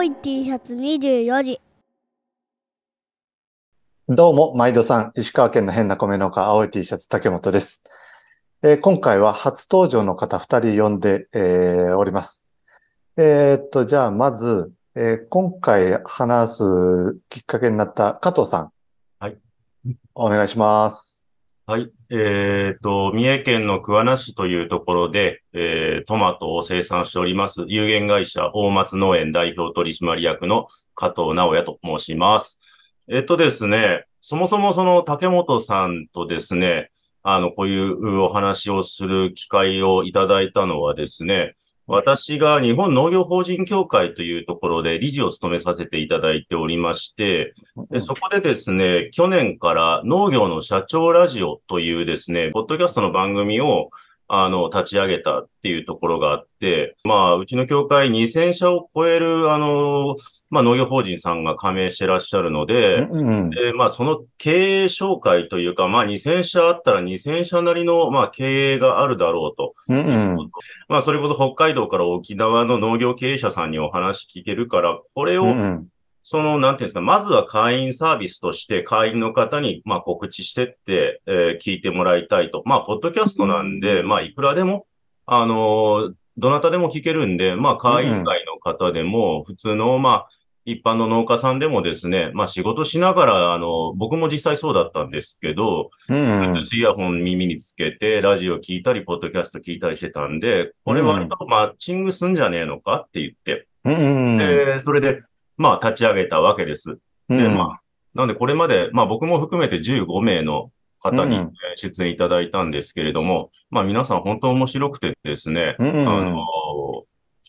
青い T シャツ24時。どうも、毎度さん、石川県の変な米農家、青い T シャツ竹本です。えー今回は初登場の方2人呼んで、えーおります。えーっと、じゃあ、まず、えー今回話すきっかけになった加藤さん。はい。お願いします。はい。えっと、三重県の桑名市というところで、えートマトを生産しております、有限会社大松農園代表取締役の加藤直也と申します。えっとですね、そもそもその竹本さんとですね、あの、こういうお話をする機会をいただいたのはですね、私が日本農業法人協会というところで理事を務めさせていただいておりまして、で、そこでですね、去年から農業の社長ラジオというですね、ポッドキャストの番組を、あの、立ち上げたっていうところがあって、まあ、うちの協会2000社を超える、あの、まあ、農業法人さんが加盟してらっしゃるので、うんうん。で、まあ、その経営紹介というか、まあ、2000社あったら2000社なりの、まあ、経営があるだろうと。うんうん。まあ、それこそ北海道から沖縄の農業経営者さんにお話聞けるから、これを、うんうんその、なんていうんですか、まずは会員サービスとして会員の方に、まあ、告知してって、えー聞いてもらいたいと。まあ、ポッドキャストなんで、まあ、いくらでも、あのーどなたでも聞けるんで、まあ、会員会の方でも、普通の、まあ、一般の農家さんでもですね、まあ、仕事しながら、あの、僕も実際そうだったんですけど、うん。うんイヤホン耳につけて、ラジオ聞いたり、ポッドキャスト聞いたりしてたんで、これ割とマッチングすんじゃねえのかって言って、うんうん。で、それで、まあ、立ち上げたわけです。で、うん。まあ、なんでこれまで、まあ僕も含めて15名の方に出演いただいたんですけれども、まあ皆さん本当面白くてですね、うんうんあの、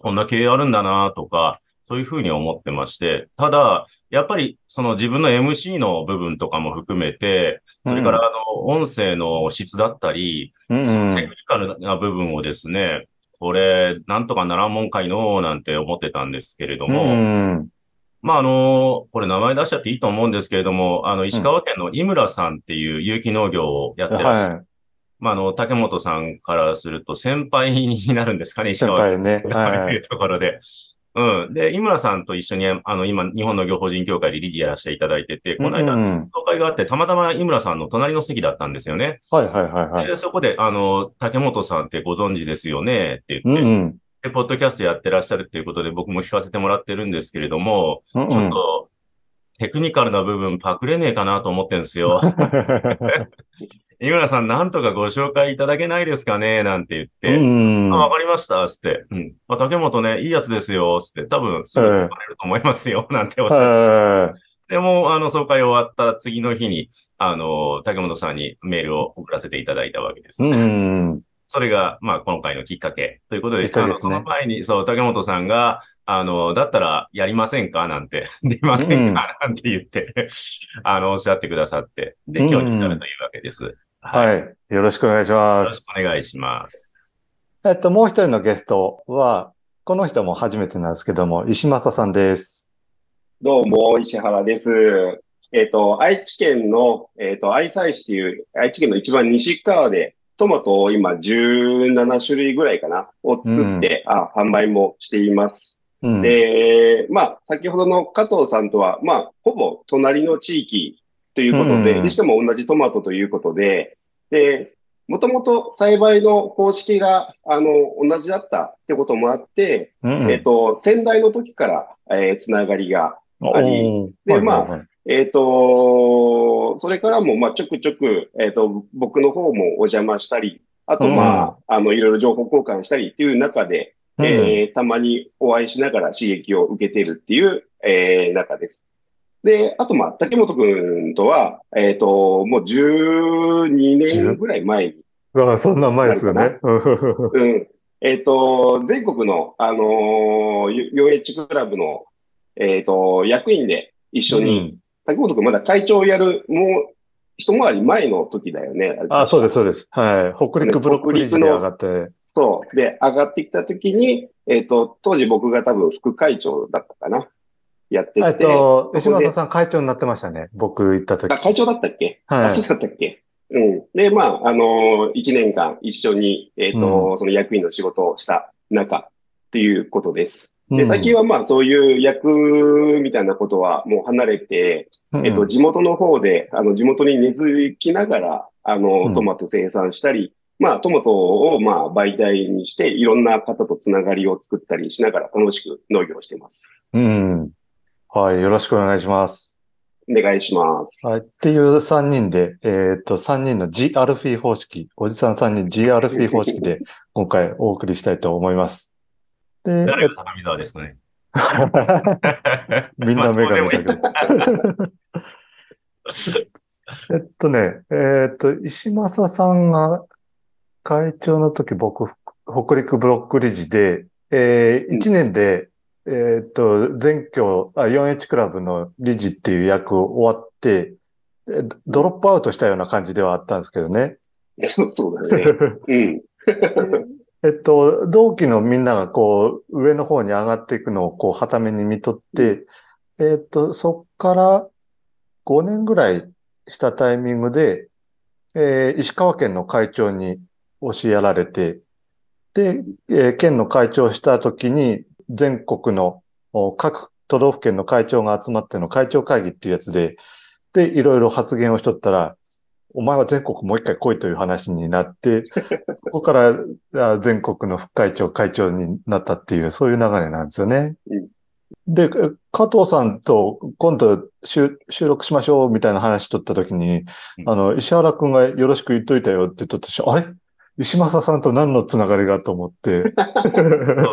こんな経営あるんだなとか、そういうふうに思ってまして、ただ、やっぱりその自分の MC の部分とかも含めて、それからあの、音声の質だったり、うんうん。そのテクニカルな部分をですね、これ、なんとかならんもんかいのーなんて思ってたんですけれども、うんまあ、あの、これ名前出しちゃっていいと思うんですけれども、あの、石川県の井村さんっていう有機農業をやってらっしゃる。はまあ、あの、竹本さんからすると先輩になるんですかね、い。石川先輩ね。県とはい。いうところで。うん。で、井村さんと一緒に、あの、今、日本農業法人協会で理事やらせていただいてて、この間、うんうん紹介があって、たまたま井村さんの隣の席だったんですよね。はいはいはいはい。で、そこで、あの、竹本さんってご存知ですよねってうん言って、うんで、ポッドキャストやってらっしゃるっていうことで僕も聞かせてもらってるんですけれども、うんうんちょっと、テクニカルな部分パクれねえかなと思ってんですよ。井村さん、なんとかご紹介いただけないですかね？なんて言って。うんあ、わかりましたつって。うん。あ、竹本ね、いいやつですよつって。多分、すぐ使われると思いますよ。なんておっしゃって。はでも、あの、総会終わった次の日に、あの、竹本さんにメールを送らせていただいたわけです。い。うん。それが、まあ、今回のきっかけということで、ですねあの、その前に、そう、竹本さんが、あの、だったらやりませんかなんて、できませんかなんて言って、あの、おっしゃってくださって、で、うん今日に至るというわけです。はい。はい。よろしくお願いしまよろしす。くお願いします。えっと、もう一人のゲストは、この人も初めてなんですけども、石正さんです。どうも、石原です。えっ、と、愛知県の、えっ、と、愛西市っていう、愛知県の一番西側で、トマトを今17種類ぐらいかな、を作って、あ、販売もしています。うん。で、まあ、先ほどの加藤さんとは、まあ、ほぼ隣の地域ということで、うんでしかも同じトマトということで、で、もともと栽培の方式が、あの、同じだったってこともあって、うんえっ、と、先代の時から、えーつながりがありでまあはいはいはいえっ、と、それからも、まあ、ちょくちょく、えっ、と、僕の方もお邪魔したり、あと、まあ、あの、いろいろ情報交換したりっていう中で、うんえーたまにお会いしながら刺激を受けているっていう、えー中です。で、あと、まあ、竹本くんとは、えっ、と、もう12年ぐらい前に、うわ、そんな前ですよね。うん。えっ、と、全国の、あのー、よ養地クラブの、えっ、と、役員で一緒に、竹本くんまだ会長をやる、もう、一回り前の時だよね。あ、そうです、そうです。はい。北陸ブロックリージで上がって。そう。で、上がってきた時に、えっ、と、当時僕が多分副会長だったかな。やってて。えっと、石そこで正さん会長になってましたね。僕行った時、。会長だったっけはいあ、そうだったっけうん。で、まあ、あのー一年間一緒に、えっ、と、その役員の仕事をした中っていうことです。で、最近はまあそういう役みたいなことはもう離れて、うん、えっと、地元の方で、あの、地元に根付きながら、あうんの、トマト生産したり、まあ、トマトをまあ媒体にして、いろんな方とつながりを作ったりしながら楽しく農業をしています。うん。はい。よろしくお願いします。お願いします。はい。っていう3人で、えっと、3人の G アルフィー方式、おじさん3人 G アルフィー方式で 今回お送りしたいと思います。で、誰が高見沢ですかね。みんなメガネだけど。えっとね、えっと、石正さんが会長の時、僕、北陸ブロック理事で、えー、1年で、えっと、全教、あ、4H クラブの理事っていう役を終わって、えドロップアウトしたような感じではあったんですけどね。そ うそうだね。うん。えっと、同期のみんながこう、上の方に上がっていくのをこう、はために見とって、えっと、そっから5年ぐらいしたタイミングで、えー石川県の会長に教えられて、で、えー県の会長をした時に、全国のお各都道府県の会長が集まっての会長会議っていうやつで、で、いろいろ発言をしとったら、お前は全国もう一回来いという話になって、そこからあ全国の副会長、会長になったっていう、そういう流れなんですよね。うん。で、加藤さんと今度収収録しましょうみたいな話しとった時に、うん。あの、石原くんがよろしく言っといたよって言っとったし、あれ？石正さんと何のつながりがと思って。そう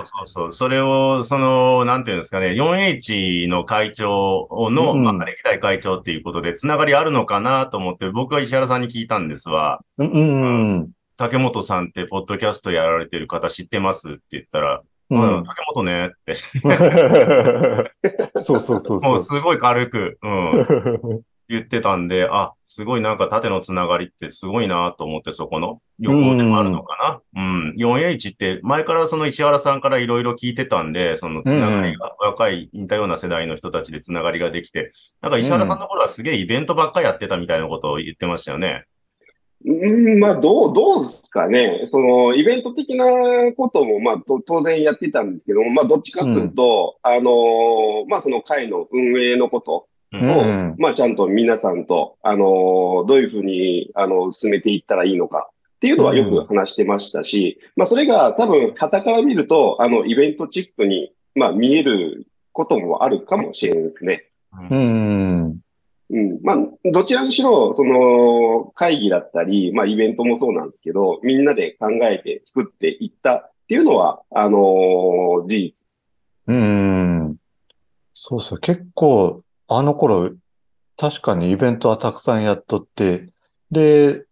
そうそう。それを、その、なんていうんですかね、4H の会長の、うんまあ、歴代会長っていうことで、つながりあるのかなと思って、僕は石原さんに聞いたんですわ。うんうん竹本さんって、ポッドキャストやられてる方知ってますって言ったら、ううん、ん。竹本ねって、そうそうそうもそうう。すごい軽く、うん、言ってたんで、あ、すごいなんか縦のつながりってすごいなと思って、そこの横でもあるのかな。うん。4H って前からその石原さんからいろいろ聞いてたんで、そのつながりが、若い似たような世代の人たちでつながりができて、なんか石原さんの頃はすげえイベントばっかりやってたみたいなことを言ってましたよね。うん、まあ、どう、どうですかね。その、イベント的なことも、まあ、と当然やってたんですけども、まあ、どっちかというと、あのーまあ、その会の運営のことう。うんを、んまあ、ちゃんと皆さんと、あのーどういうふうに、あの、進めていったらいいのかっていうのはよく話してましたし、まあ、それが多分、旗から見ると、あの、イベントチックに、まあ、見えることもあるかもしれないですね。うん。うん。まあ、どちらにしろ、その、会議だったり、まあ、イベントもそうなんですけど、みんなで考えて作っていったっていうのは、あのー事実です。うん。そうそう。結構、あの頃、確かにイベントはたくさんやっとって、で、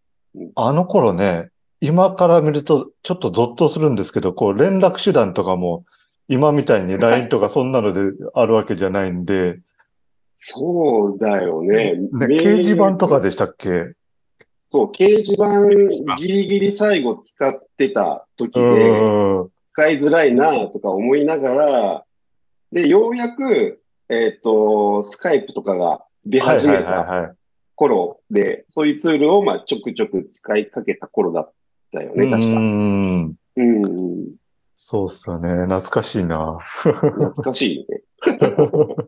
あの頃ね、今から見るとちょっとゾッとするんですけど、こう連絡手段とかも今みたいに LINE とかそんなのであるわけじゃないんで、そうだよね。で、メール掲示板とかでしたっけ？そう、掲示板ギリギリ最後使ってた時うで、ん。使いづらいなとか思いながら、で、ようやく、えっと、スカイプとかが出はいはい始めたはいはい。頃で、そういうツールをまあちょくちょく使いかけた頃だったよね、確か。うん。うん、そうっすよね。懐かしいな。懐かしいね。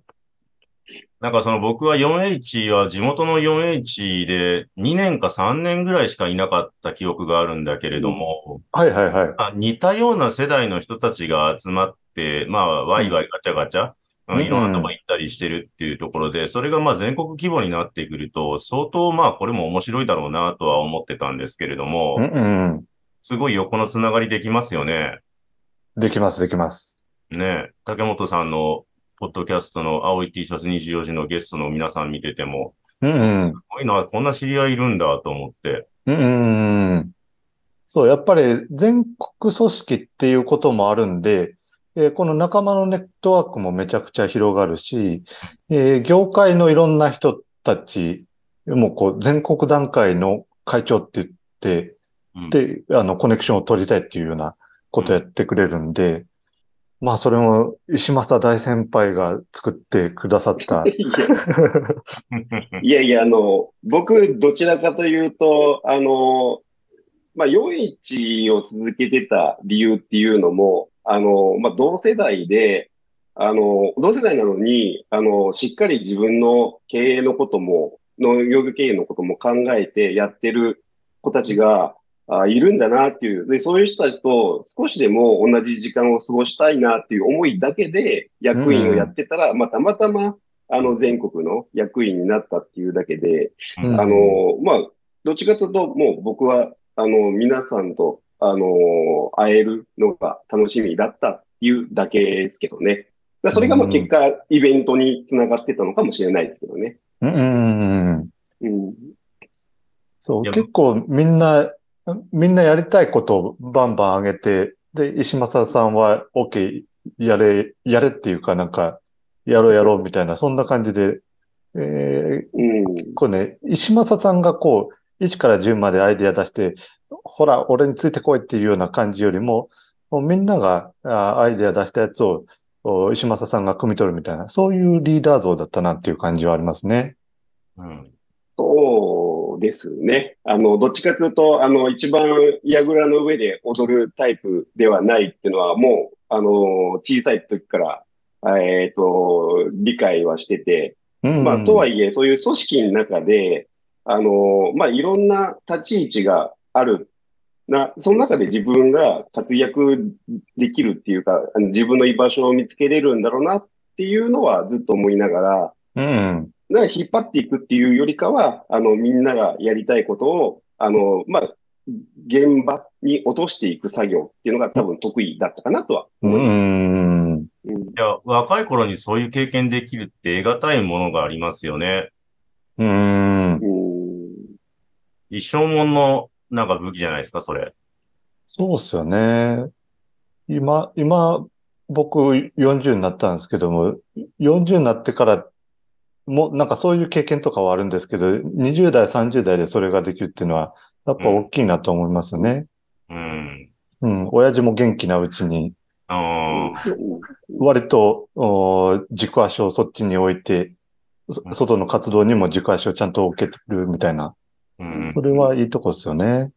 なんかその僕は 4H は地元の 4H で2年か3年ぐらいしかいなかった記憶があるんだけれども、はいはいはい。あ似たような世代の人たちが集まって、まあ、ワイワイガチャガチャ、うんいろんなとこ行ったりしてるっていうところで、それがまあ全国規模になってくると、相当まあこれも面白いだろうなとは思ってたんですけれどもう、んうん。すごい横のつながりできますよね。できますできます。ね竹本さんのポッドキャストの青い T シャツ24時のゲストの皆さん見てても、うんうんす。ごいな、こんな知り合いいるんだと思って。うんうんうん。そう、やっぱり全国組織っていうこともあるんで、えーこの仲間のネットワークもめちゃくちゃ広がるし、えー業界のいろんな人たちもこう全国段階の会長って言って、うんで、あの、コネクションを取りたいっていうようなことやってくれるんで、まあ、それも石正大先輩が作ってくださった。いや いやいや、あの、僕、どちらかというと、あの、まあ、41を続けてた理由っていうのも、あの、まあ、同世代で、あの、同世代なのに、あの、しっかり自分の経営のことも、農業経営のことも考えてやってる子たちが、あいるんだなっていう。で、そういう人たちと少しでも同じ時間を過ごしたいなっていう思いだけで役員をやってたら、まあ、たまたま、あの、全国の役員になったっていうだけで、うんあの、まあ、どっちかというと、もう僕は、あの、皆さんと、あの、会えるのが楽しみだったっていうだけですけどね。それがまあうん結果、イベントにつながってたのかもしれないですけどね。うんうん。うん。そう、結構みんな、みんなやりたいことをバンバン上げて、で、石正さんは OK、やれ、やれっていうかなんか、やろうやろうみたいな、そんな感じで、えうん。ー、こうね、石正さんがこう、1から10までアイデア出して、ほら、俺についてこいっていうような感じよりも、もうみんながあアイデア出したやつを、お石正さんが汲み取るみたいな、そういうリーダー像だったなっていう感じはありますね。うん。そうですね。あの、どっちかというと、あの、一番櫓の上で踊るタイプではないっていうのは、もう、あの、小さい時から、えっと、理解はしてて、うん。まあ、とはいえ、そういう組織の中で、あの、まあ、いろんな立ち位置がある。な、その中で自分が活躍できるっていうか、自分の居場所を見つけれるんだろうなっていうのはずっと思いながら、うん。だから引っ張っていくっていうよりかは、あの、みんながやりたいことを、あの、まあ、現場に落としていく作業っていうのが多分得意だったかなとはう思います。ん。うんいや、若い頃にそういう経験できるって得難いものがありますよね。うん。うん一生もんのなんか武器じゃないですか、それ。そうっすよね。今、今、僕40になったんですけども、40になってから、もうなんかそういう経験とかはあるんですけど、20代、30代でそれができるっていうのは、やっぱ大きいなと思いますね。うん。うん。親父も元気なうちに、割と、お軸足をそっちに置いて、外の活動にも軸足をちゃんと置けるみたいな。うん。それはいいとこですよね。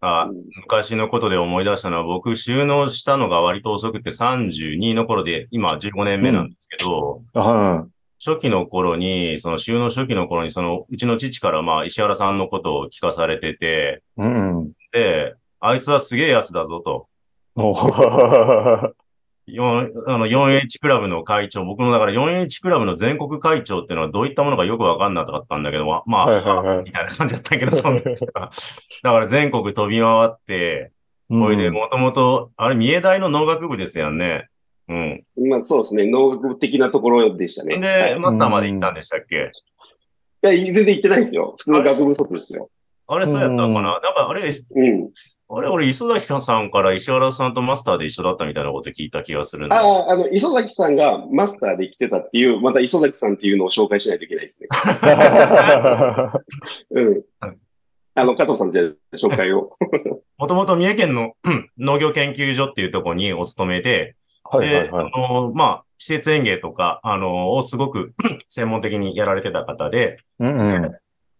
あ、昔のことで思い出したのは、僕、収納したのが割と遅くて32の頃で、今15年目なんですけど、は初期の頃に、その収納初期の頃に、その、うちの父から、まあ、石原さんのことを聞かされてて、い。うん。で、あいつはすげえやつだぞと。おー4あの 4H クラブの会長、僕のだから 4H クラブの全国会長っていうのはどういったものかよくわかんなかったんだけど、まあ、まあ、はいはいはいみたいな感じだったけど、その時は だから全国飛び回って、ほいで、もともと、あれ、三重大の農学部ですよね。うん。まあそうですね。農学部的なところでしたね。で、はい、いマスターまで行ったんでしたっけ？や、全然行ってないですよ。普通の学部卒ですよ。あれ、そうやったのかうんななんか、あれ、うん。あれ、俺、磯崎さんから石原さんとマスターで一緒だったみたいなこと聞いた気がする。ああ、あの、磯崎さんがマスターで来てたっていう、また磯崎さんっていうのを紹介しないといけないですね。うん。あの、加藤さんじゃあ紹介を。もともと三重県のうん農業研究所っていうところにお勤めで、で、はいはいはい。あの、まあ、施設園芸とか、あの、をすごく専門的にやられてた方で、うんうん。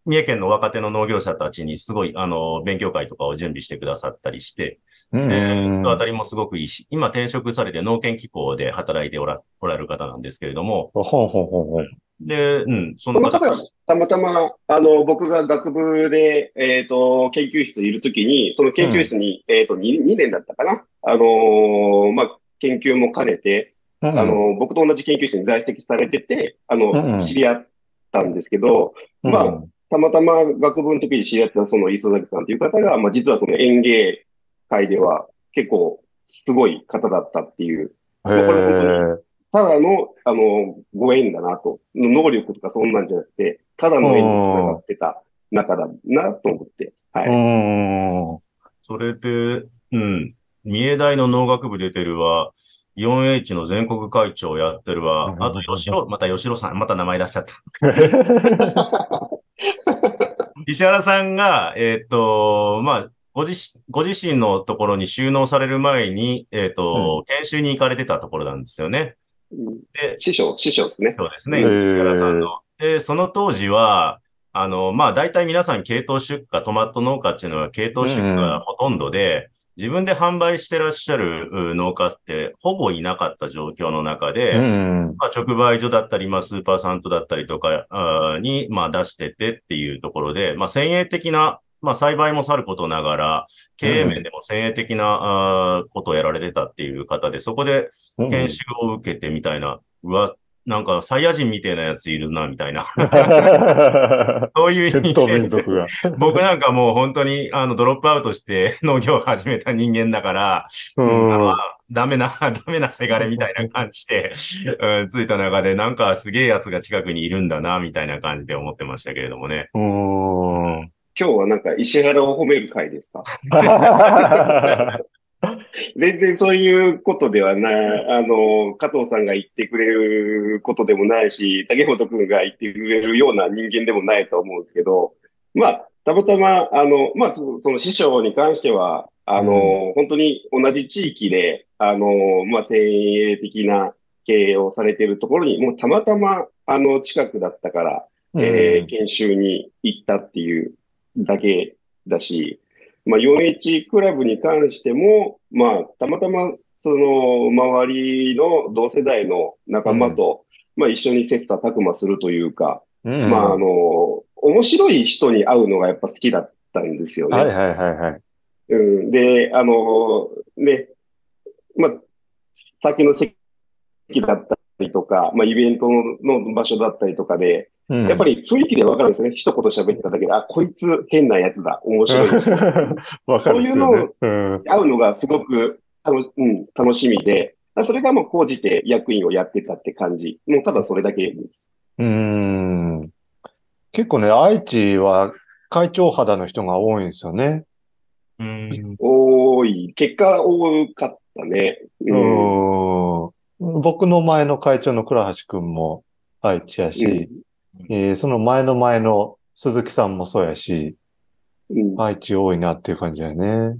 三重県の若手の農業者たちにすごい、あの、勉強会とかを準備してくださったりして、うんで、うん。あたりもすごくいいし、今転職されて農研機構で働いておら、おられる方なんですけれども、ほうほうほうほう。で、うん、そその方がの方が、たまたま、あの、僕が学部で、えっ、と、研究室にいるときに、その研究室に、えっ、と2、2年だったかな？あのーまあ、研究も兼ねて、うんあの、僕と同じ研究室に在籍されてて、あの、うんうん。知り合ったんですけど、まあたまたま学部の時に知り合ったその磯崎さんという方が、まあ、実はその園芸界では結構すごい方だったっていう、うん、へえ。ただの、あの、ご縁だなと。能力とかそんなんじゃなくて、ただの縁につながってた仲だなと思って。はい。うん。それで、うん、三重大の農学部出てるわ、4H の全国会長やってるわ、あと吉郎、また吉郎さん、また名前出しちゃった。石原さんが、えっ、と、まあ、ご自身、ご自身のところに収納される前に、えっ、と、研修に行かれてたところなんですよね。うんで、師匠、師匠ですね。そうですね、石原さんの。で、その当時は、あの、まあ、大体皆さん系統出荷、トマト農家っていうのは系統出荷がほとんどで、自分で販売してらっしゃるう農家ってほぼいなかった状況の中で、うん。まあ、直売所だったり、まあ、スーパーサントだったりとかに、まあ、出しててっていうところで、まあ、先鋭的な、まあ、栽培もさることながら、経営面でも先鋭的な、あーことをやられてたっていう方で、そこでうん研修を受けてみたいな、うわ、なんか、サイヤ人みたいなやついるな、みたいな。そういう意味で、族が。僕なんかもう本当に、あの、ドロップアウトして農業を始めた人間だから、うん。まあダメな、ダメなせがれみたいな感じで、うん、ついた中で、なんかすげえやつが近くにいるんだな、みたいな感じで思ってましたけれどもね。うん。今日はなんか石原を褒める回ですか？全然そういうことではない、あの、加藤さんが言ってくれることでもないし、竹本くんが言ってくれるような人間でもないと思うんですけど、まあ、たまたま、あの、まあ、そその師匠に関しては、あの、本当に同じ地域で、あの、まあ、先鋭的な経営をされているところに、もうたまたま、あの、近くだったから、えー研修に行ったっていうだけだし、まあ、4H クラブに関しても、まあ、たまたま、その、周りの同世代の仲間と、まあ、一緒に切磋琢磨するというか、うんまあ、あの、面白い人に会うのがやっぱ好きだったんですよね。はいはいはいはい。うん、で、あの、ね、まあ、先の席だったりとか、まあ、イベントのの場所だったりとかで、うんやっぱり雰囲気でわかるんですね。一言喋っただけで、あ、こいつ変なやつだ、面白い。わかるっすよね。うん。会うのがすごく楽し,、うん、楽しみで、それがもう講じて役員をやってたって感じ。もうただそれだけです。うーん。結構ね、愛知は会長肌の人が多いんですよね。うん。多い。結果多かったね。ううん。ん。僕の前の会長の倉橋くんも愛知やし、えーその前の前の鈴木さんもそうやし、うんうん愛知多いなっていう感じだよね。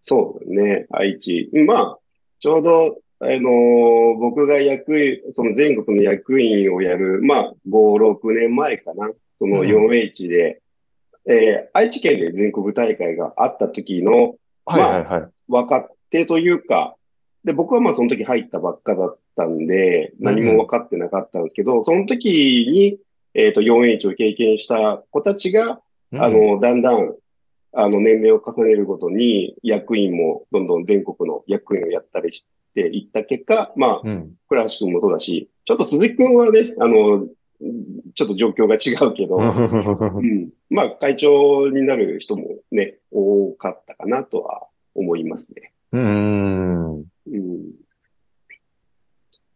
そうだね、愛知。まあ、ちょうど、あのー僕が役員、その全国の役員をやる、まあ、5、6年前かな。そのうん 4H で、えー愛知県で全国大会があった時のはいはいはい。若手というか、で、僕はまあその時入ったばっかだったんで、何も分かってなかったんですけど、その時に、えっと、4H を経験した子たちが、うんあ、の、だんだん、あの、年齢を重ねるごとに、役員もどんどん全国の役員をやったりしていった結果、まあ、うん。倉橋君もそうだし、ちょっと鈴木君はね、あの、ちょっと状況が違うけど、うん。まあ、会長になる人もね、多かったかなとは思いますね。うーん。うん。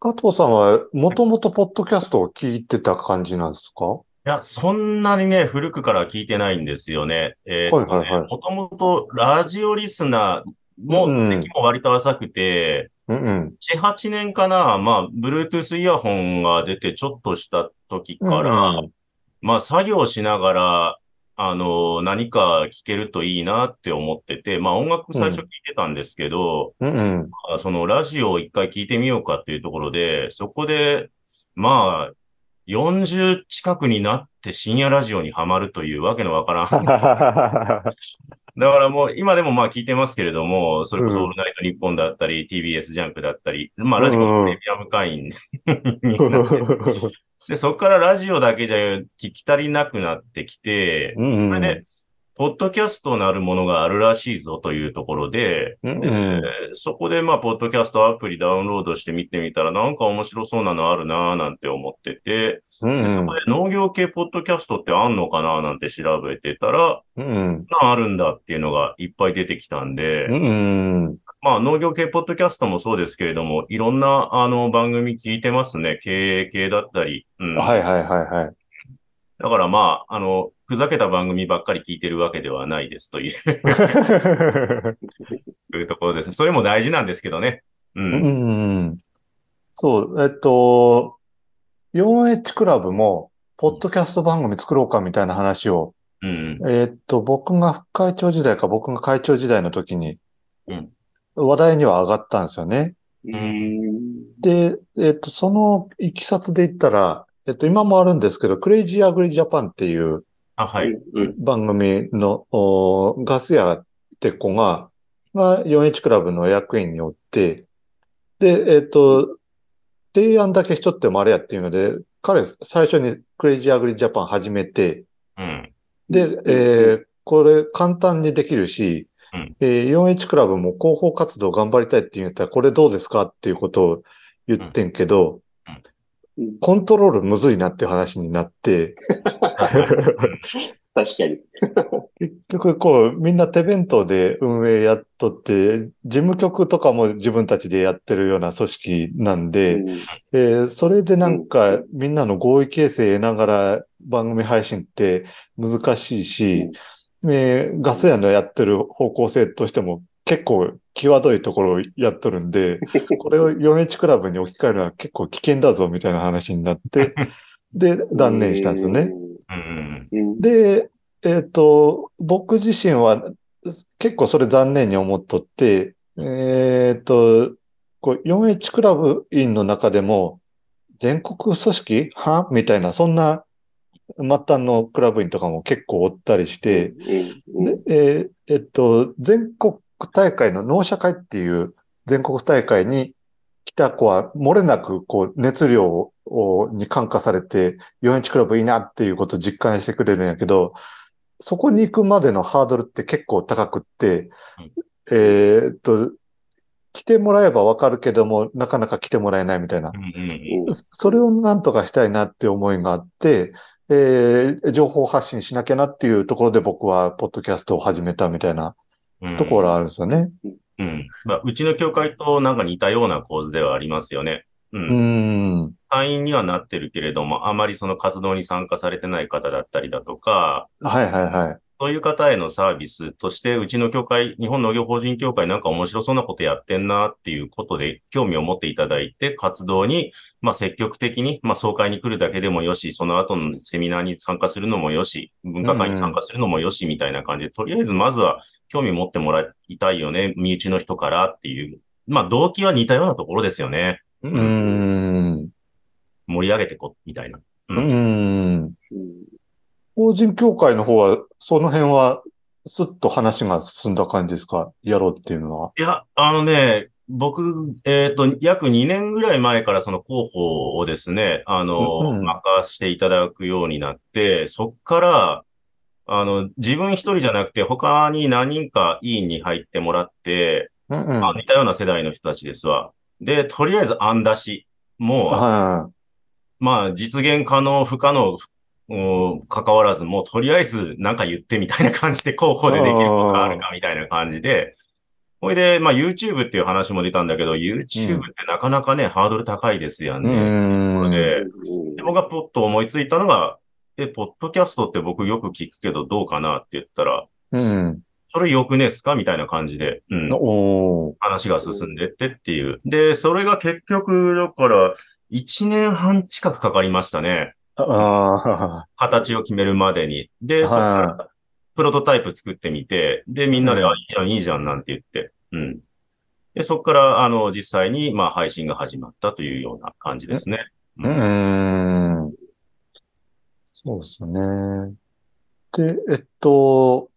加藤さんはもともとポッドキャストを聞いてた感じなんですか？いや、そんなにね、古くから聞いてないんですよね。えーねはいはいはいもともとラジオリスナーも、うん歴も割と浅くて、うんうん。7、8年かな、まあ、Bluetooth イヤホンが出てちょっとした時から、うんまあ、作業しながら、あの、何か聴けるといいなって思ってて、まあ、音楽最初聴いてたんですけど、うんうん。まあそのラジオを一回聞いてみようかっていうところで、そこで、まあ、40近くになって深夜ラジオにはまるというわけのわからん。だからもう今でもまあ聞いてますけれども、それこそうんオールナイトニッポンだったり、TBS ジャンクだったり、まあラジコのプレミアム会員になって で、そこからラジオだけじゃ聞き足りなくなってきて、うんうんそれで、ポッドキャストなるものがあるらしいぞというところで、うんでうん。そこでまあ、ポッドキャストアプリダウンロードして見てみたら、なんか面白そうなのあるなぁなんて思ってて、うん農業系ポッドキャストってあんのかななんて調べてたら、うんなあるんだっていうのがいっぱい出てきたんで、うんうんまあ農業系ポッドキャストもそうですけれども、いろんなあの番組聞いてますね。経営系だったり。うん。はいはいはいはい。だからまあ、あの、ふざけた番組ばっかり聞いてるわけではないですという いうところですね。それも大事なんですけどね。う。うんん。そう、えっと、4H クラブも、ポッドキャスト番組作ろうかみたいな話を、うん。えっと、僕が副会長時代か僕が会長時代の時にうん、話題には上がったんですよね。うん。で、えっと、そのいきさつで言ったら、えっと、今もあるんですけど、クレイジーアグリジャパンっていうあ、はい。うん。番組のおガス屋って子が、が 4H クラブの役員におって、で、えっ、と、提案だけしとってもあれやっていうので、彼最初にクレイジーアグリジャパン始めて、うん。で、えーこれ簡単にできるし、うん。えー 4H クラブも広報活動頑張りたいって言ったら、これどうですかっていうことを言ってんけど、うん。コントロールむずいなっていう話になって、確かに。結局こう、みんな手弁当で運営やっとって、事務局とかも自分たちでやってるような組織なんで、うん。えーそれでなんかみんなの合意形成得ながら番組配信って難しいし、えーガス屋のやってる方向性としても結構際どいところをやっとるんで、これを 4H クラブに置き換えるのは結構危険だぞみたいな話になって、で、断念したんですよね。で、えっ、と、僕自身は結構それ残念に思っとって、えっ、と、こう 4H クラブ員の中でも全国組織はみたいな、そんな末端のクラブ員とかも結構おったりして、えーえっと、全国大会の納社会っていう全国大会に来た子は漏れなくこう熱量をに感化されて 4H クラブいいなっていうことを実感してくれるんやけど、そこに行くまでのハードルって結構高くって、えーっと、来てもらえばわかるけども、なかなか来てもらえないみたいな。うん。うんそれをなんとかしたいなって思いがあって、えー情報発信しなきゃなっていうところで僕はポッドキャストを始めたみたいなうん。ところあるんですよね。うん。まあ、うちの教会となんか似たような構図ではありますよね。う。うんん。会員にはなってるけれども、あまりその活動に参加されてない方だったりだとか、はいはいはい。そういう方へのサービスとして、うちの協会、日本農業法人協会なんか面白そうなことやってんなっていうことで興味を持っていただいて、活動に、まあ積極的に、まあ総会に来るだけでもよし、その後のセミナーに参加するのもよし、文化会に参加するのもよし、みたいな感じで、とりあえずまずは興味持ってもらいたいよね、身内の人からっていう。まあ動機は似たようなところですよね。うん。盛り上げてこ、みたいな。う。うんん。うん法人協会の方は、その辺は、すっと話が進んだ感じですか？やろうっていうのは。いや、あのね、僕、えっと、約2年ぐらい前からその広報をですね、あの、うんうん任していただくようになって、そっから、あの、自分一人じゃなくて他に何人か委員に入ってもらって、うんうん。まあ、似たような世代の人たちですわ。で、とりあえず案出し。もう、はまあ、実現可能、不可能、うん関わらず、もうとりあえずなんか言ってみたいな感じで広報でできることがあるかみたいな感じで、ほいで、まあ YouTube っていう話も出たんだけど、YouTube ってなかなかね、ハードル高いですよ。ね。でうんで僕がポッと思いついたのが、え、ポッドキャストって僕よく聞くけどどうかなって言ったら、うん。それよくねっすかみたいな感じで、うん。お。話が進んでってっていう。で、それが結局、だから、1年半近くかかりましたね。あ 形を決めるまでに。で、そプロトタイプ作ってみて、で、みんなで、うんあ、いいじゃん、いいじゃん、なんて言って。うん。で、そこから、あの、実際に、まあ、配信が始まったというような感じですね。あ。うん。そうですね。で、えっと、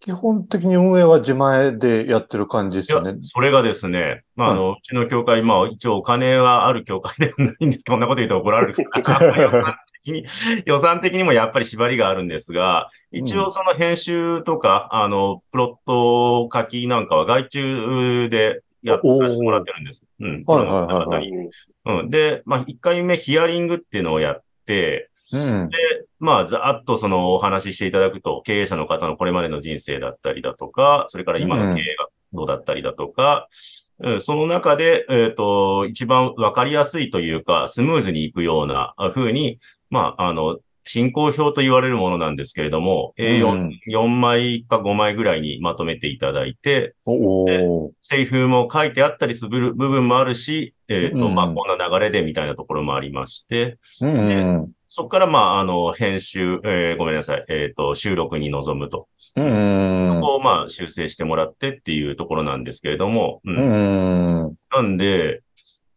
基本的に運営は自前でやってる感じですよね。、それがですね、まあ、あの、うちの教会、まあ、一応お金はある教会ではないんですけど、こんなこと言うと怒られるから、予算的に、予算的にもやっぱり縛りがあるんですが、一応その編集とか、あの、プロット書きなんかは外注でやってもらってるんです。うん。はいはいはいはいうん。で、まあ、一回目ヒアリングっていうのをやって、うん。で、まあ、ざーっとそのお話ししていただくと、経営者の方のこれまでの人生だったりだとか、それから今の経営がどうだったりだとか、うんその中で、えっ、と、一番わかりやすいというか、スムーズにいくような風に、まあ、あの、進行表と言われるものなんですけれども、うん A4、4枚か5枚ぐらいにまとめていただいて。セリフも書いてあったりする部分もあるし、えっ、と、うんまあ、こんな流れでみたいなところもありまして、うん。そこから、まあ、あの、編集、えーごめんなさい、えっ、と、収録に臨むと。うん。ここを、まあ、修正してもらってっていうところなんですけれども、うん。うん。なんで、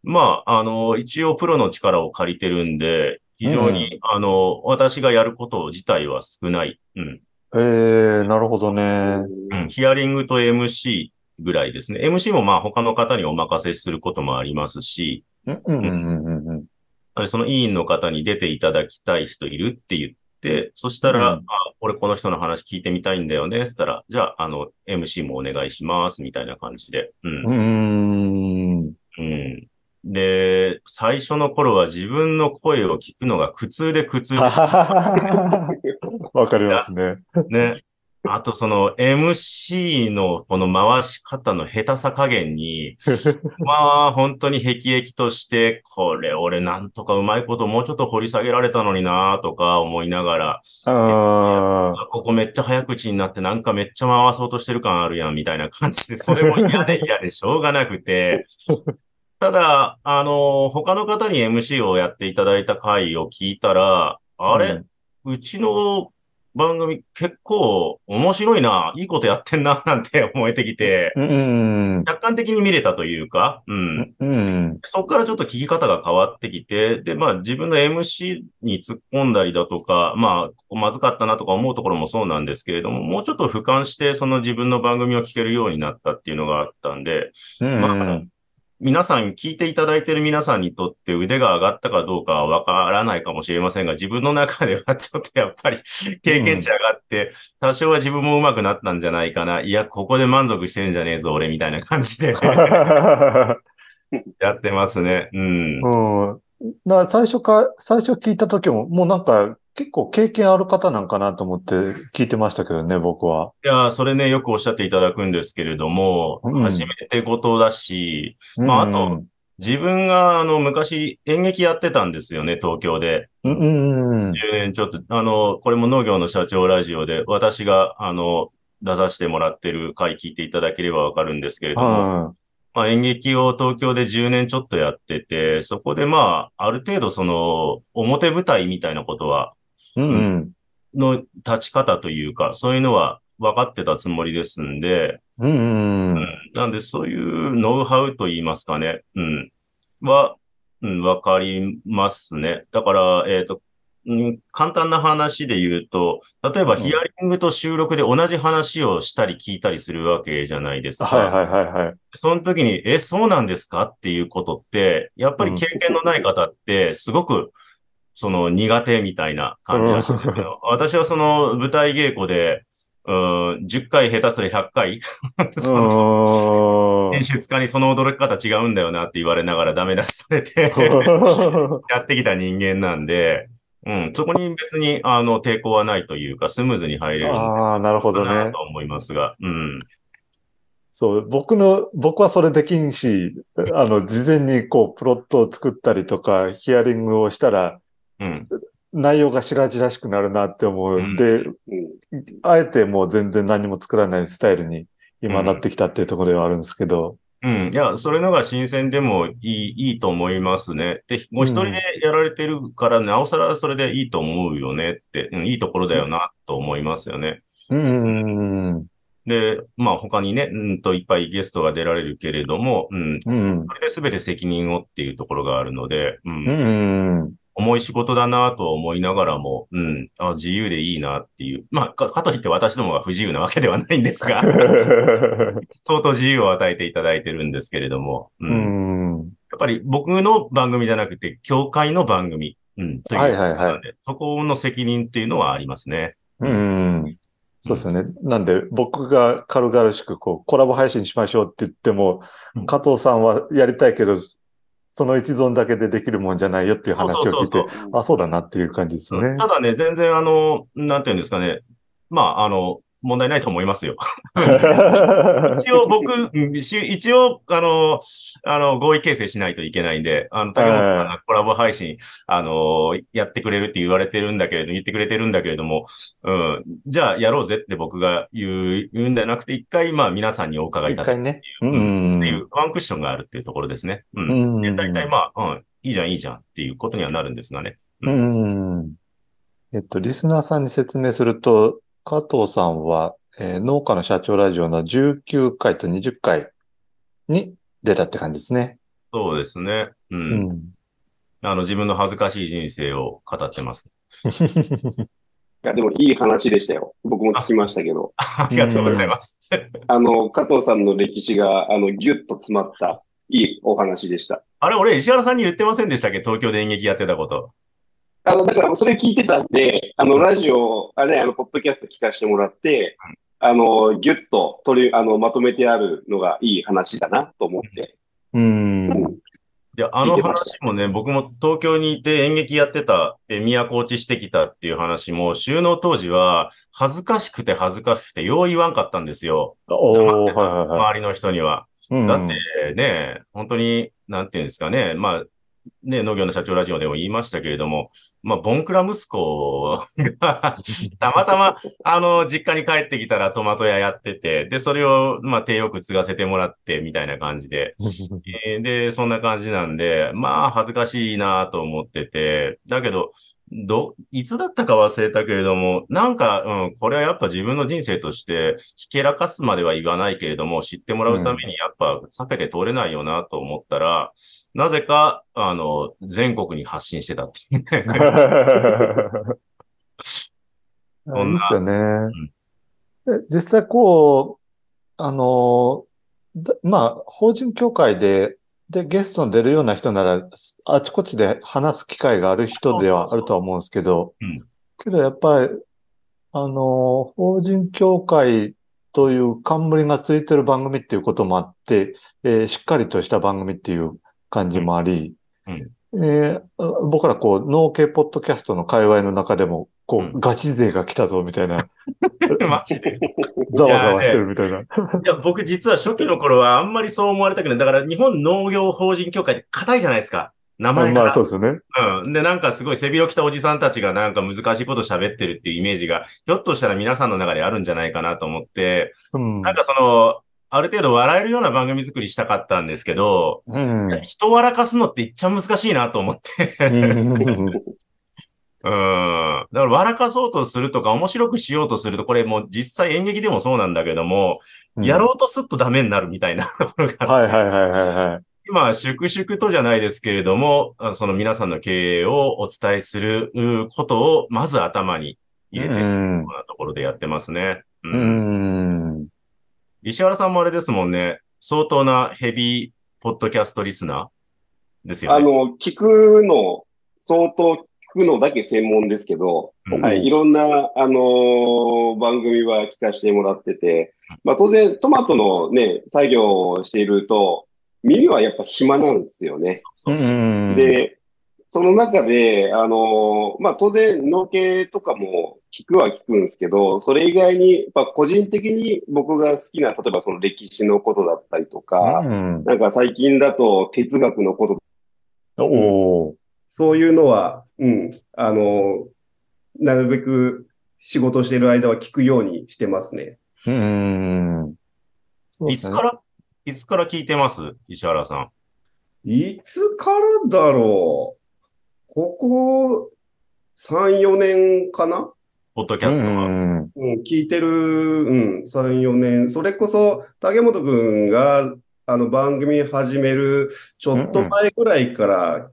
まあ、あの、一応プロの力を借りてるんで、非常に、あの、私がやること自体は少ない。うん。ええなるほどね。うん。ヒアリングと MC ぐらいですね。MC もまあ他の方にお任せすることもありますし、うんうんうんうんその委員の方に出ていただきたい人いるって言って、そしたら、うんあ、俺この人の話聞いてみたいんだよね、つったら、じゃあ、あの、MC もお願いします、みたいな感じで。うんう。ーん。うん。で、最初の頃は自分の声を聞くのが苦痛で苦痛でしたわかりますね。ね。あとその MC のこの回し方の下手さ加減に、まあ本当に辟易として、これ俺なんとかうまいこともうちょっと掘り下げられたのになとか思いながら。ここめっちゃ早口になってなんかめっちゃ回そうとしてる感あるやんみたいな感じで、それも嫌で嫌でしょうがなくて、ただ、あの、他の方に MC をやっていただいた回を聞いたら、あれ、うちの番組結構面白いな、いいことやってんな、なんて思えてきて、うん。うん。客観的に見れたというか、うん。うん。そこからちょっと聞き方が変わってきて、で、まあ自分の MC に突っ込んだりだとか、まあ、まずかったなとか思うところもそうなんですけれども、もうちょっと俯瞰してその自分の番組を聞けるようになったっていうのがあったんで、うん。まあ皆さん、聞いていただいている皆さんにとって腕が上がったかどうかはわからないかもしれませんが、自分の中ではちょっとやっぱり経験値上がって、多少は自分も上手くなったんじゃないかな。いや、ここで満足してるんじゃねえぞ、俺、みたいな感じで やってますね。うん。うん。な、最初か、最初聞いた時も、もうなんか、結構経験ある方なんかなと思って聞いてましたけどね、僕は。いや、それね、よくおっしゃっていただくんですけれども、うん初めて事だし、まああとうん自分が、あの、昔演劇やってたんですよね、東京で。うん、うん、10年ちょっと、あの、これも農業の社長ラジオで、私が、あの、出させてもらってる回聞いていただければわかるんですけれども、はまあ演劇を東京で10年ちょっとやってて、そこでまあ、ある程度その、表舞台みたいなことは、の立ち方というか、そういうのは分かってたつもりですんで、うん、うん。なんでそういうノウハウと言いますかね、うん、は、うん、わかりますね。だから、えっ、と、うん、簡単な話で言うと、例えばうんヒアリングと収録で同じ話をしたり聞いたりするわけじゃないですか。はい、はい、はい、はい。その時に、え、そうなんですか？っていうことって、やっぱり経験のない方って、すごく、その苦手みたいな感じなんですけど、私はその舞台稽古で、うん、10回下手すり100回、そのう演出家にその驚き方違うんだよなって言われながらダメ出しされて、ん。やってきた人間なんで、うん、そこに別に、あの、抵抗はないというか、スムーズに入れるんああ、なるほどね。と。思いますが、うん。そう、僕の、僕はそれできんし、あの、事前にこう、プロットを作ったりとか、ヒアリングをしたら、うん。内容が白々しくなるなって思う。うんで、うんあえてもう全然何も作らないスタイルに今なってきたっていうところではあるんですけど。うん。いや、それのが新鮮でもいい、いいと思いますね。で、ご一人でやられてるから、なおさらそれでいいと思うよねって、うん、いいところだよな、と思いますよね。うん。で、まあ他にね、うんといっぱいゲストが出られるけれども、うん。うん。それで全て責任をっていうところがあるので、うん。うん。重い仕事だなとは思いながらも、うん。あ、自由でいいなっていう。まあ、か、かといって私どもが不自由なわけではないんですが、相当自由を与えていただいてるんですけれども、う。うんん。やっぱり僕の番組じゃなくて、協会の番組、うん、というはいはいはいそこの責任っていうのはありますね。うん。そうですよね。なんで、僕が軽々しくこう、コラボ配信しましょうって言ってもうん、加藤さんはやりたいけど、その一存だけでできるもんじゃないよっていう話を聞いてそうそう、あ、そうだなっていう感じですね。ただね、全然あの、なんていうんですかね。まあ、あの、問題ないと思いますよ。一応僕、一応、あの、あの、合意形成しないといけないんで、あの、竹本さんがコラボ配信、あの、やってくれるって言われてるんだけれど、言ってくれてるんだけれども、うん、じゃあやろうぜって僕が言う、言うんじゃなくて、一回、まあ皆さんにお伺いいただく一回ね。ううんん。っていうワンクッションがあるっていうところですね。う。うん大体まあ、うん、いいじゃん、いいじゃんっていうことにはなるんですがね。うん。えっと、リスナーさんに説明すると、加藤さんは、えー農家の社長ラジオの19回と20回に出たって感じですね。そうですね。う。うんん。あの、自分の恥ずかしい人生を語ってます。いや、でもいい話でしたよ。僕も聞きましたけど。ありがとうございます。あの、加藤さんの歴史が、あの、ぎゅっと詰まった、いいお話でした。あれ、俺、石原さんに言ってませんでしたっけ？東京で演劇やってたこと。あの、だから、それ聞いてたんで、あの、ラジオ、あれ、あの、ポッドキャスト聞かせてもらって、あの、ぎゅっと取り、あの、まとめてあるのがいい話だなと思って。うん。いや、あの話もね、僕も東京にいて演劇やってた、え、都落ちしてきたっていう話も、収納当時は、恥ずかしくて恥ずかしくて、よう言わんかったんですよ。おー、はいはいはい。周りの人には。うんだってね、本当に、なんていうんですかね、まあ、ね、農業の社長ラジオでも言いましたけれども、まあ、ボンクラ息子が たまたま、あの、実家に帰ってきたらトマト屋やってて、で、それを、まあ、手よく継がせてもらって、みたいな感じで、えーで、そんな感じなんで、まあ、恥ずかしいなと思ってて、だけど、ど、いつだったか忘れたけれども、なんか、うん、これはやっぱ自分の人生として、ひけらかすまでは言わないけれども、知ってもらうためにやっぱ避けて通れないよなと思ったら、なぜか、あの、全国に発信してたっていうね。そんないいっすよね。え実際こう、あの、だまあ、法人協会で、で、ゲストに出るような人なら、あちこちで話す機会がある人ではあるとは思うんですけどうん、けどやっぱり、あの、法人協会という冠がついてる番組っていうこともあって、えーしっかりとした番組っていう感じもあり、うん。えー僕らこう、農系ポッドキャストの界隈の中でも、こうガチ勢が来たぞみたいな、マジで。ざわざわしてるみたいな。いや、僕実は初期の頃はあんまりそう思われたくない。だから日本農業法人協会って硬いじゃないですか。名前から。まあそうですよね。うん。で、なんかすごい背広着たおじさんたちがなんか難しいこと喋ってるっていうイメージが、ひょっとしたら皆さんの中であるんじゃないかなと思って、うん。なんかその、ある程度笑えるような番組作りしたかったんですけど、うん。人笑かすのっていっちゃ難しいなと思って。うん。だから笑かそうとするとか面白くしようとすると、これもう実際演劇でもそうなんだけども、やろうとするとダメになるみたいな ところがあってはいはいはいはいはい。今、粛々とじゃないですけれども、あその皆さんの経営をお伝えするうことを、まず頭に入れていくよううんなところでやってますね。ううんん。石原さんもあれですもんね。相当なヘビーポッドキャストリスナーですよね。あの、聞くの、相当聞くのだけ専門ですけど、うんはい、いろんな、あのー番組は聞かせてもらってて、まあ当然トマトのね、作業をしていると、耳はやっぱ暇なんですよね。そうそううん。で、その中で、あのーまあ当然農系とかも聞くは聞くんですけど、それ以外に、やっぱ個人的に僕が好きな、例えばその歴史のことだったりとか、うん。なんか最近だと哲学のことおー。そういうのは、うん、あの、なるべく仕事してる間は聞くようにしてますね。うん。そうねいつから、いつから聞いてます？石原さん。いつからだろうここ3、4年かな？ポッドキャストは。うん。うん、聞いてる、うん、3、4年。それこそ、竹本くんが、あの、番組始めるちょっと前ぐらいから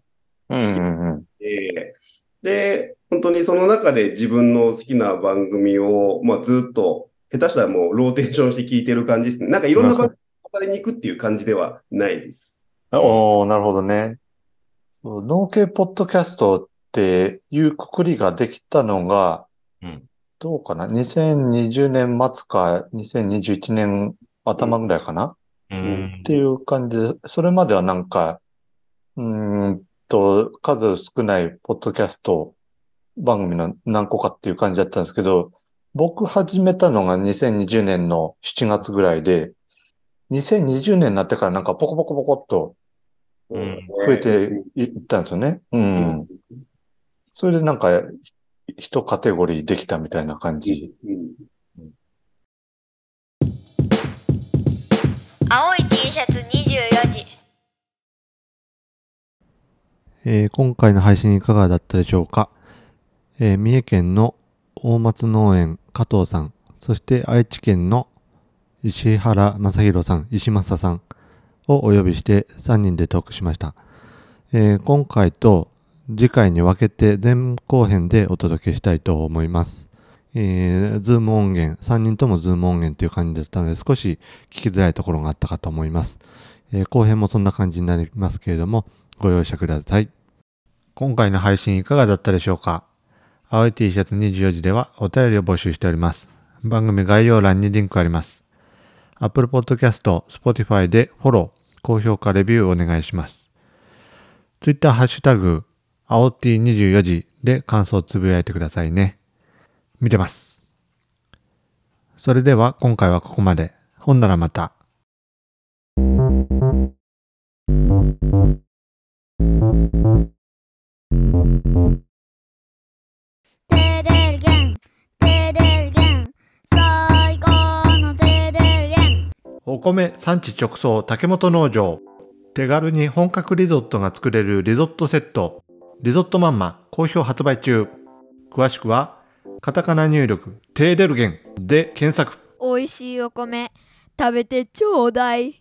うん。うん。で、で、本当にその中で自分の好きな番組を、まあ、ずっと、下手したらもうローテーションして聞いてる感じですね。なんかいろんな番組語りに行くっていう感じではないです。おー、なるほどね。そう、農系ポッドキャストっていうくくりができたのが、うんどうかな ?2020 年末か2021年頭ぐらいかな、うんっていう感じで、それまではなんか、うーんと、数少ないポッドキャスト番組の何個かっていう感じだったんですけど、僕始めたのが2020年の7月ぐらいで、2020年になってからなんかポコポコポコっとうん増えていったんですよね。うん。それでなんか、一カテゴリーできたみたいな感じ。うん青い T シャツ24えー今回の配信いかがだったでしょうか、えー三重県の大松農園加藤さん、そして愛知県の石原正宏さん、石正さんをお呼びして3人でトークしました。えー今回と次回に分けて前後編でお届けしたいと思います。えー、ズーム音源、3人ともズーム音源という感じだったので、少し聞きづらいところがあったかと思います。えー後編もそんな感じになりますけれども、ご容赦ください。今回の配信いかがだったでしょうか？青い T シャツ24時ではお便りを募集しております。番組概要欄にリンクあります。Apple Podcast、Spotify でフォロー、高評価、レビューお願いします。Twitter ハッシュタグ、青 T24 時で感想をつぶやいてくださいね。見てます。それでは今回はここまで。ほんならまた。お米産地直送竹本農場。手軽に本格リゾットが作れるリゾットセット。リゾットマンマ好評発売中。詳しくはカタカナ入力テーデルゲンで検索。美味しいお米食べてちょうだい